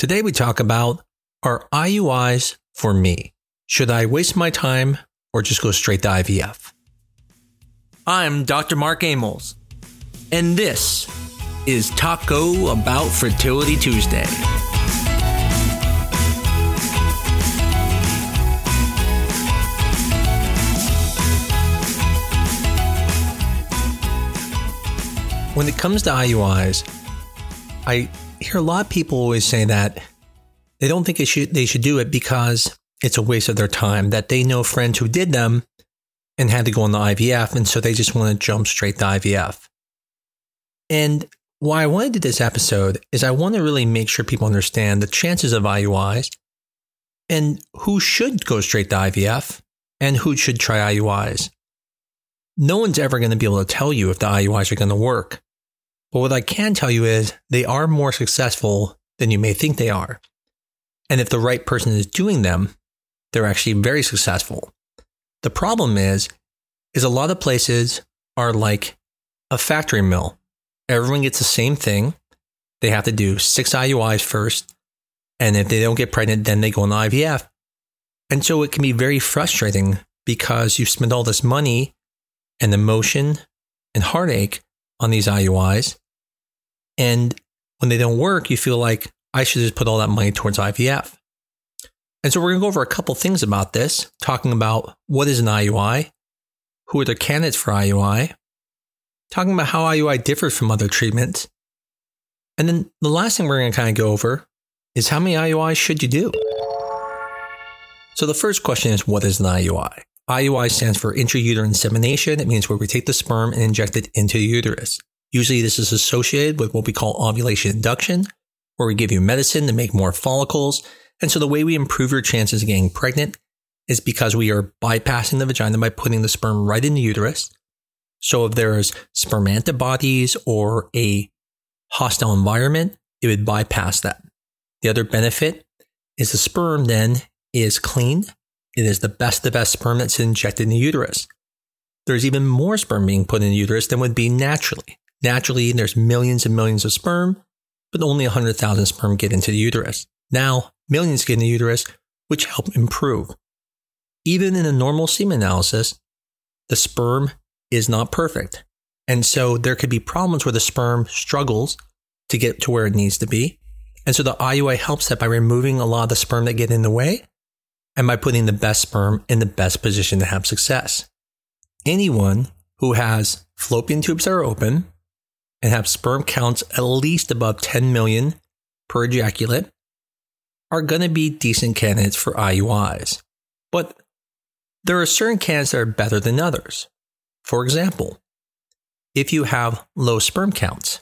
Today we talk about are IUIs for me? Should I waste my time or just go straight to IVF? I'm Dr. Mark Amos, and this is Taco About Fertility Tuesday. When it comes to IUIs, I hear a lot of people always say that they don't think should, they should do it because it's a waste of their time, that they know friends who did them and had to go on the IVF, and so they just want to jump straight to IVF. And why I want to do this episode is I want to really make sure people understand the chances of IUIs and who should go straight to IVF and who should try IUIs. No one's ever going to be able to tell you if the IUIs are going to work. But what I can tell you is they are more successful than you may think they are. And if the right person is doing them, they're actually very successful. The problem is, is a lot of places are like a factory mill. Everyone gets the same thing. They have to do six IUIs first. And if they don't get pregnant, then they go on IVF. And so it can be very frustrating because you spend all this money and emotion and heartache on these IUIs. And when they don't work, you feel like I should just put all that money towards IVF. And so we're going to go over a couple things about this, talking about what is an IUI, who are the candidates for IUI, talking about how IUI differs from other treatments. And then the last thing we're going to kind of go over is how many IUIs should you do? So the first question is what is an IUI? IUI stands for intrauterine insemination. It means where we take the sperm and inject it into the uterus. Usually this is associated with what we call ovulation induction, where we give you medicine to make more follicles. And so the way we improve your chances of getting pregnant is because we are bypassing the vagina by putting the sperm right in the uterus. So if there's sperm antibodies or a hostile environment, it would bypass that. The other benefit is the sperm then is clean. It is the best, the best sperm that's injected in the uterus. There's even more sperm being put in the uterus than would be naturally. Naturally, there's millions and millions of sperm, but only 100,000 sperm get into the uterus. Now, millions get in the uterus, which help improve. Even in a normal semen analysis, the sperm is not perfect. And so there could be problems where the sperm struggles to get to where it needs to be. And so the IUI helps that by removing a lot of the sperm that get in the way and by putting the best sperm in the best position to have success. Anyone who has fallopian tubes that are open and have sperm counts at least above 10 million per ejaculate are going to be decent candidates for IUIs. But there are certain candidates that are better than others. For example, if you have low sperm counts,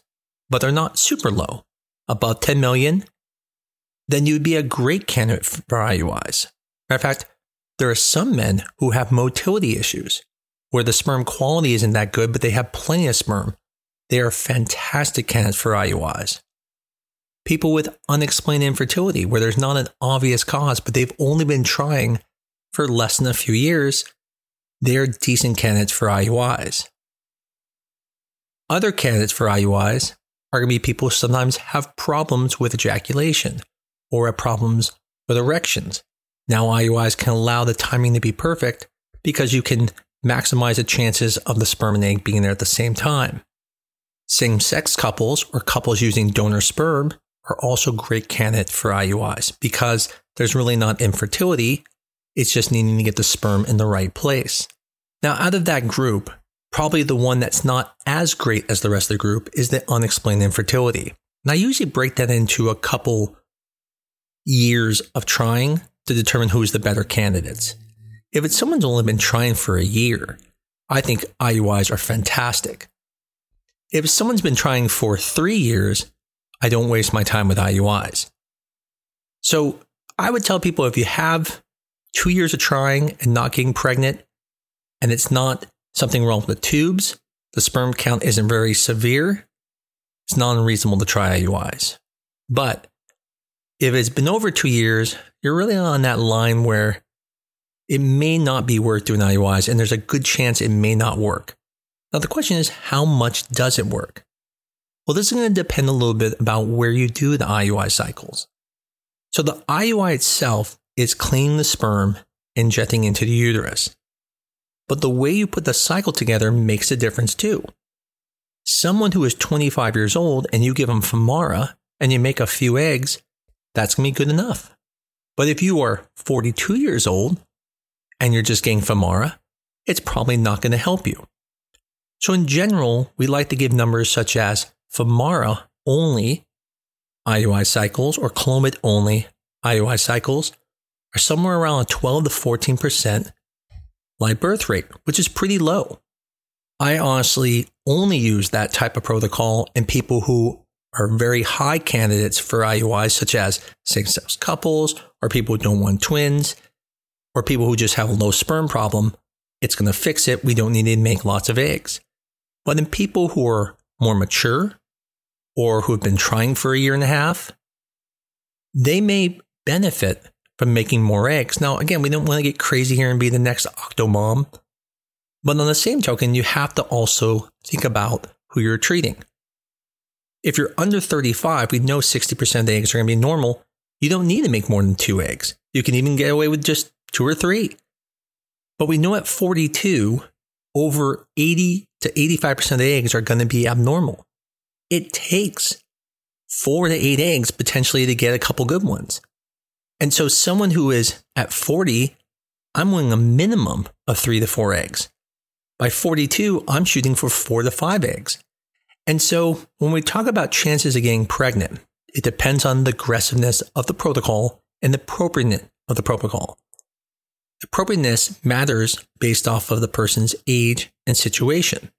but they're not super low, above 10 million, then you'd be a great candidate for IUIs. Matter of fact, there are some men who have motility issues where the sperm quality isn't that good, but they have plenty of sperm they are fantastic candidates for IUIs. People with unexplained infertility, where there's not an obvious cause, but they've only been trying for less than a few years, they're decent candidates for IUIs. Other candidates for IUIs are going to be people who sometimes have problems with ejaculation or have problems with erections. Now, IUIs can allow the timing to be perfect because you can maximize the chances of the sperm and egg being there at the same time. Same sex couples or couples using donor sperm are also great candidates for IUIs because there's really not infertility. It's just needing to get the sperm in the right place. Now, out of that group, probably the one that's not as great as the rest of the group is the unexplained infertility. And I usually break that into a couple years of trying to determine who's the better candidates. If it's someone's only been trying for a year, I think IUIs are fantastic if someone's been trying for three years, I don't waste my time with IUIs. So I would tell people if you have two years of trying and not getting pregnant, and it's not something wrong with the tubes, the sperm count isn't very severe, it's not unreasonable to try IUIs. But if it's been over two years, you're really on that line where it may not be worth doing IUIs, and there's a good chance it may not work. Now, the question is, how much does it work? Well, this is going to depend a little bit about where you do the IUI cycles. So the IUI itself is cleaning the sperm, injecting into the uterus. But the way you put the cycle together makes a difference too. Someone who is 25 years old and you give them Femara and you make a few eggs, that's going to be good enough. But if you are 42 years old and you're just getting Femara, it's probably not going to help you. So, in general, we like to give numbers such as Femara only IUI cycles or Clomid only IUI cycles are somewhere around a 12 to 14% live birth rate, which is pretty low. I honestly only use that type of protocol in people who are very high candidates for IUIs, such as same sex couples, or people who don't want twins, or people who just have a low sperm problem. It's going to fix it. We don't need to make lots of eggs. But in people who are more mature or who have been trying for a year and a half, they may benefit from making more eggs. Now, again, we don't want to get crazy here and be the next octomom. But on the same token, you have to also think about who you're treating. If you're under 35, we know 60% of the eggs are going to be normal. You don't need to make more than two eggs. You can even get away with just two or three. But we know at 42, over 80 to 85% of the eggs are going to be abnormal. It takes four to eight eggs potentially to get a couple good ones. And so, someone who is at 40, I'm wanting a minimum of three to four eggs. By 42, I'm shooting for four to five eggs. And so when we talk about chances of getting pregnant, it depends on the aggressiveness of the protocol and the appropriateness of the protocol. Appropriateness matters based off of the person's age and situation.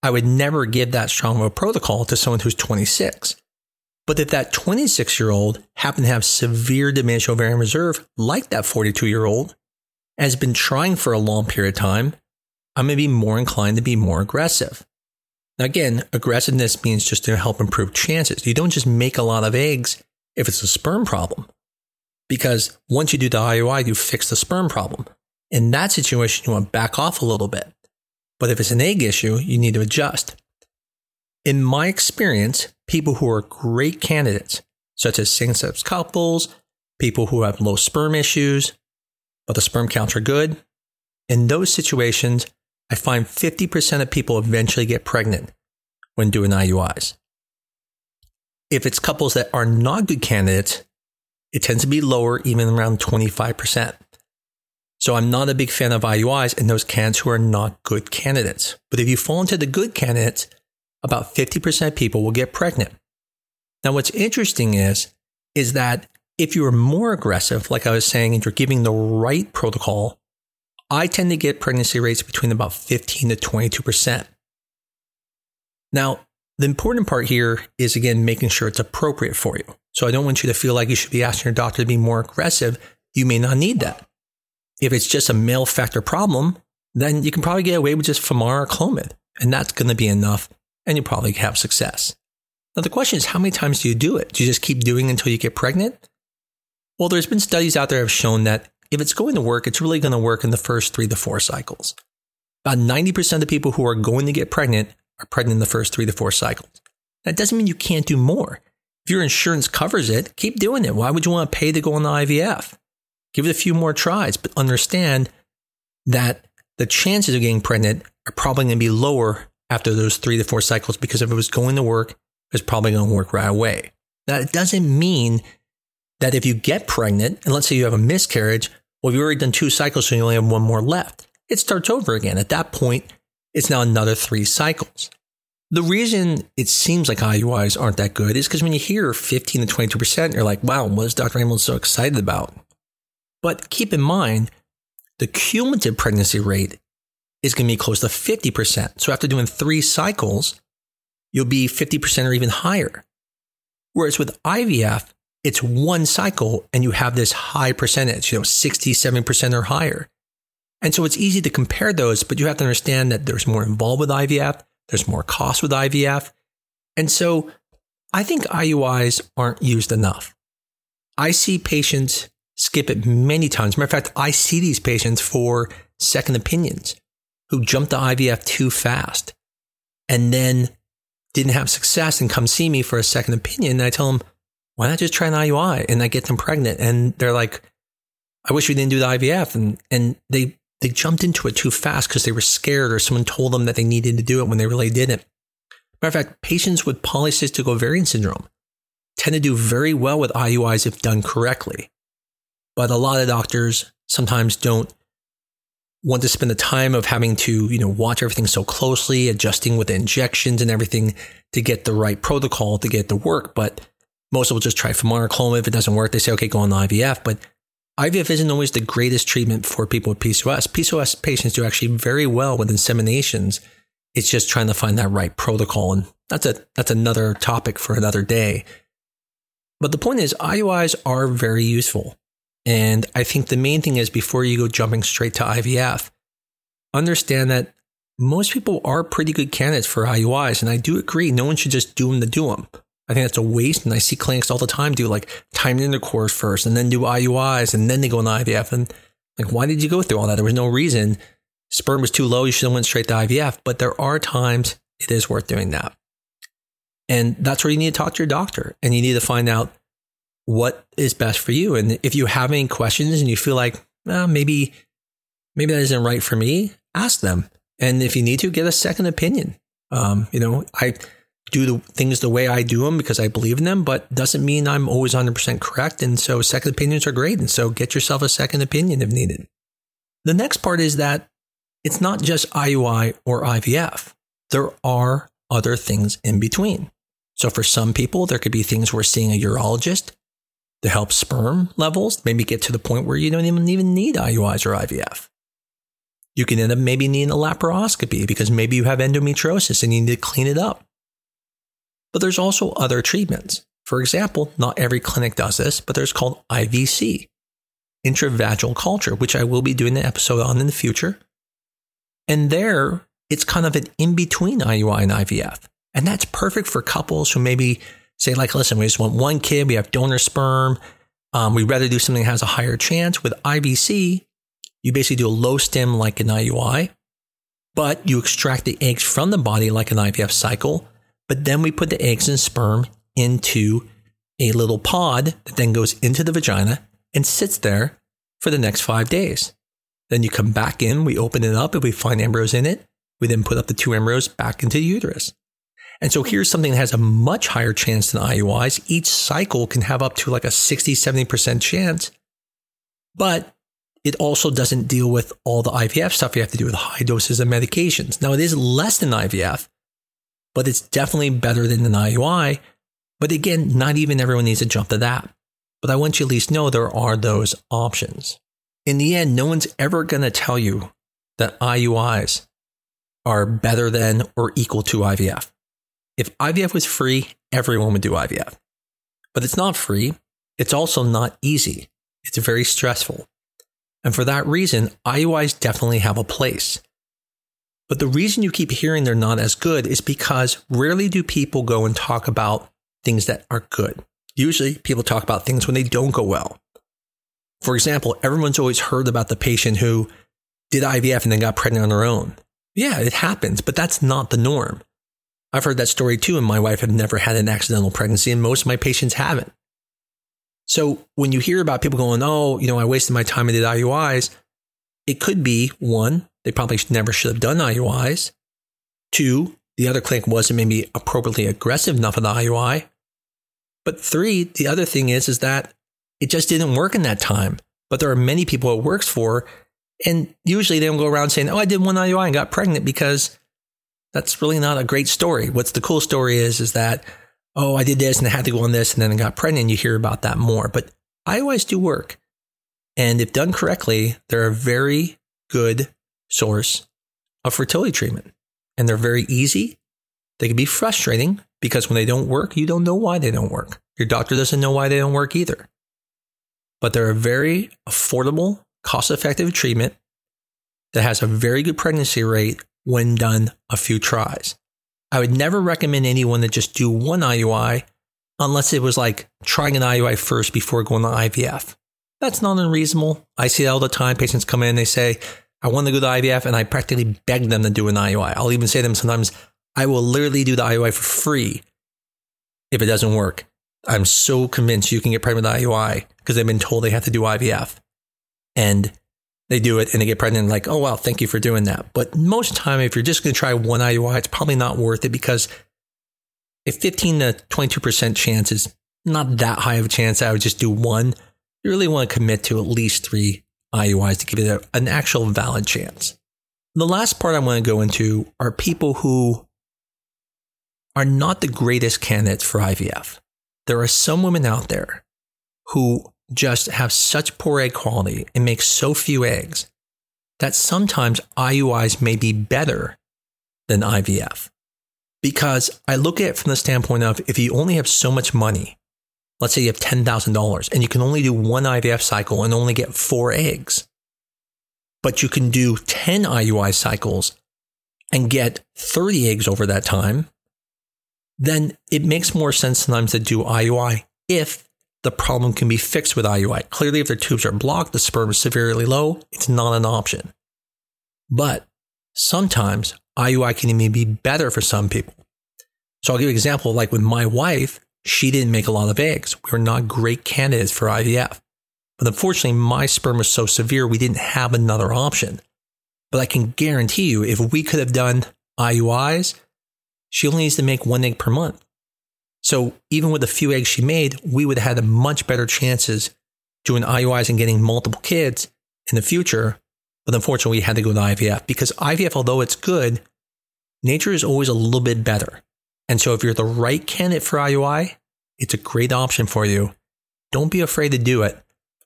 I would never give that strong of a protocol to someone who's 26. But if that 26 year old happened to have severe diminished ovarian reserve, like that 42 year old, has been trying for a long period of time, I'm going to be more inclined to be more aggressive. Now, again, aggressiveness means just to help improve chances. You don't just make a lot of eggs if it's a sperm problem, because once you do the IUI, you fix the sperm problem. In that situation, you want to back off a little bit. But if it's an egg issue, you need to adjust. In my experience, people who are great candidates, such as same sex couples, people who have low sperm issues, but the sperm counts are good, in those situations, I find 50% of people eventually get pregnant when doing IUIs. If it's couples that are not good candidates, it tends to be lower, even around 25%. So I'm not a big fan of IUIs in those candidates who are not good candidates. But if you fall into the good candidates, about 50% of people will get pregnant. Now, what's interesting is, is that if you are more aggressive, like I was saying, and you're giving the right protocol, I tend to get pregnancy rates between about 15 to 22%. Now, the important part here is again making sure it's appropriate for you. So I don't want you to feel like you should be asking your doctor to be more aggressive. You may not need that. If it's just a male factor problem, then you can probably get away with just Femara or Clomid, and that's going to be enough, and you probably have success. Now the question is, how many times do you do it? Do you just keep doing until you get pregnant? Well, there's been studies out there have shown that if it's going to work, it's really going to work in the first three to four cycles. About 90% of people who are going to get pregnant are pregnant in the first three to four cycles. That doesn't mean you can't do more. If your insurance covers it, keep doing it. Why would you want to pay to go on the IVF? Give it a few more tries, but understand that the chances of getting pregnant are probably going to be lower after those three to four cycles because if it was going to work, it's probably going to work right away. Now, it doesn't mean that if you get pregnant, and let's say you have a miscarriage, well, you've already done two cycles, so you only have one more left. It starts over again. At that point, it's now another three cycles. The reason it seems like IUIs aren't that good is because when you hear 15 to 22%, you're like, wow, what is Dr. Amos so excited about? But keep in mind, the cumulative pregnancy rate is going to be close to 50%. So after doing three cycles, you'll be 50% or even higher. Whereas with IVF, it's one cycle and you have this high percentage, you know, 67% or higher. And so it's easy to compare those, but you have to understand that there's more involved with IVF, there's more cost with IVF. And so I think IUIs aren't used enough. I see patients skip it many times. Matter of fact, I see these patients for second opinions who jump to IVF too fast and then didn't have success and come see me for a second opinion. And I tell them, why not just try an IUI and I get them pregnant? And they're like, I wish we didn't do the IVF. And, and they, they jumped into it too fast because they were scared or someone told them that they needed to do it when they really didn't. Matter of fact, patients with polycystic ovarian syndrome tend to do very well with IUIs if done correctly. But a lot of doctors sometimes don't want to spend the time of having to, you know, watch everything so closely, adjusting with the injections and everything to get the right protocol to get it to work. But most will just try Femara Clomid. If it doesn't work, they say, okay, go on the IVF. But IVF isn't always the greatest treatment for people with PCOS. PCOS patients do actually very well with inseminations. It's just trying to find that right protocol. And that's a, that's another topic for another day. But the point is IUIs are very useful. And I think the main thing is before you go jumping straight to IVF, understand that most people are pretty good candidates for IUIs. And I do agree, no one should just do them to do them. I think that's a waste. And I see clinics all the time do like time intercourse first and then do IUIs and then they go on IVF. And like, why did you go through all that? There was no reason. Sperm was too low. You should have went straight to IVF. But there are times it is worth doing that. And that's where you need to talk to your doctor and you need to find out what is best for you. And if you have any questions and you feel like well, maybe maybe that isn't right for me, ask them. And if you need to, get a second opinion. Um, you know, I do the things the way I do them because I believe in them, but doesn't mean I'm always 100% correct. And so second opinions are great. And so get yourself a second opinion if needed. The next part is that it's not just IUI or IVF. There are other things in between. So for some people, there could be things where seeing a urologist to help sperm levels, maybe get to the point where you don't even, even need IUIs or IVF. You can end up maybe needing a laparoscopy because maybe you have endometriosis and you need to clean it up. But there's also other treatments. For example, not every clinic does this, but there's called IVC, intravaginal culture, which I will be doing an episode on in the future. And there, it's kind of an in between IUI and IVF. And that's perfect for couples who maybe say like, listen, we just want one kid. We have donor sperm. Um, we'd rather do something that has a higher chance. With IVC, you basically do a low stim like an IUI, but you extract the eggs from the body like an IVF cycle. But then we put the eggs and sperm into a little pod that then goes into the vagina and sits there for the next five days. Then you come back in, we open it up, and we find embryos in it. We then put up the two embryos back into the uterus. And so here's something that has a much higher chance than IUIs. Each cycle can have up to like a 60, 70% chance, but it also doesn't deal with all the IVF stuff you have to do with high doses of medications. Now, it is less than IVF, but it's definitely better than an IUI. But again, not even everyone needs to jump to that. But I want you at least know there are those options. In the end, no one's ever going to tell you that IUIs are better than or equal to IVF. If IVF was free, everyone would do IVF. But it's not free. It's also not easy. It's very stressful. And for that reason, IUIs definitely have a place. But the reason you keep hearing they're not as good is because rarely do people go and talk about things that are good. Usually people talk about things when they don't go well. For example, everyone's always heard about the patient who did IVF and then got pregnant on their own. Yeah, it happens, but that's not the norm. I've heard that story too, and my wife had never had an accidental pregnancy, and most of my patients haven't. So when you hear about people going, oh, you know, I wasted my time and did IUIs, it could be one, they probably never should have done IUIs. Two, the other clinic wasn't maybe appropriately aggressive enough of the IUI. But three, the other thing is, is that it just didn't work in that time. But there are many people it works for. And usually they don't go around saying, oh, I did one IUI and got pregnant because that's really not a great story. What's the cool story is, is that, oh, I did this and I had to go on this and then I got pregnant. You hear about that more, but IUIs do work. And if done correctly, they're a very good source of fertility treatment. And they're very easy. They can be frustrating because when they don't work, you don't know why they don't work. Your doctor doesn't know why they don't work either. But they're a very affordable, cost effective treatment that has a very good pregnancy rate when done a few tries. I would never recommend anyone to just do one IUI unless it was like trying an IUI first before going to IVF. That's not unreasonable. I see that all the time. Patients come in, they say, I want to go to IVF, and I practically beg them to do an IUI. I'll even say to them sometimes, I will literally do the IUI for free if it doesn't work. I'm so convinced you can get pregnant with IUI because they've been told they have to do IVF. And they do it and they get pregnant like, oh, wow, thank you for doing that. But most of the time, if you're just going to try one IUI, it's probably not worth it because a 15 to 22% chance is not that high of a chance I would just do one. You really want to commit to at least three IUIs to give it a, an actual valid chance. The last part I want to go into are people who are not the greatest candidates for IVF. There are some women out there who just have such poor egg quality and make so few eggs that sometimes IUIs may be better than IVF. Because I look at it from the standpoint of if you only have so much money, let's say you have $10,000 and you can only do one IVF cycle and only get four eggs, but you can do 10 IUI cycles and get 30 eggs over that time, then it makes more sense sometimes to do IUI if the problem can be fixed with IUI. Clearly, if their tubes are blocked, the sperm is severely low, it's not an option. But sometimes IUI can even be better for some people. So I'll give you an example. Like with my wife, she didn't make a lot of eggs. We were not great candidates for IVF. But unfortunately, my sperm was so severe, we didn't have another option. But I can guarantee you, if we could have done IUIs, she only needs to make one egg per month. So even with the few eggs she made, we would have had much better chances doing IUIs and getting multiple kids in the future. But unfortunately, we had to go to IVF because IVF, although it's good, nature is always a little bit better. And so if you're the right candidate for IUI, it's a great option for you. Don't be afraid to do it.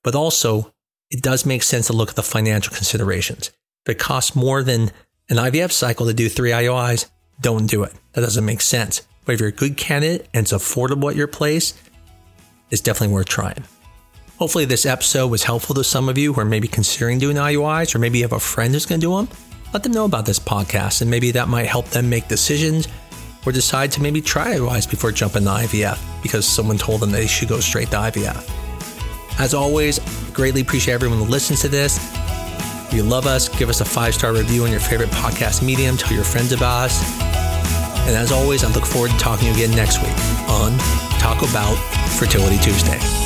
But also, it does make sense to look at the financial considerations. If it costs more than an IVF cycle to do three IUIs, don't do it. That doesn't make sense. But if you're a good candidate and it's affordable at your place, it's definitely worth trying. Hopefully, this episode was helpful to some of you who are maybe considering doing IUIs, or maybe you have a friend who's going to do them. Let them know about this podcast, and maybe that might help them make decisions or decide to maybe try IUIs before jumping to IVF because someone told them they should go straight to IVF. As always, greatly appreciate everyone who listens to this. If you love us, give us a five star review on your favorite podcast medium. Tell your friends about us. And as always, I look forward to talking to you again next week on Talk About Fertility Tuesday.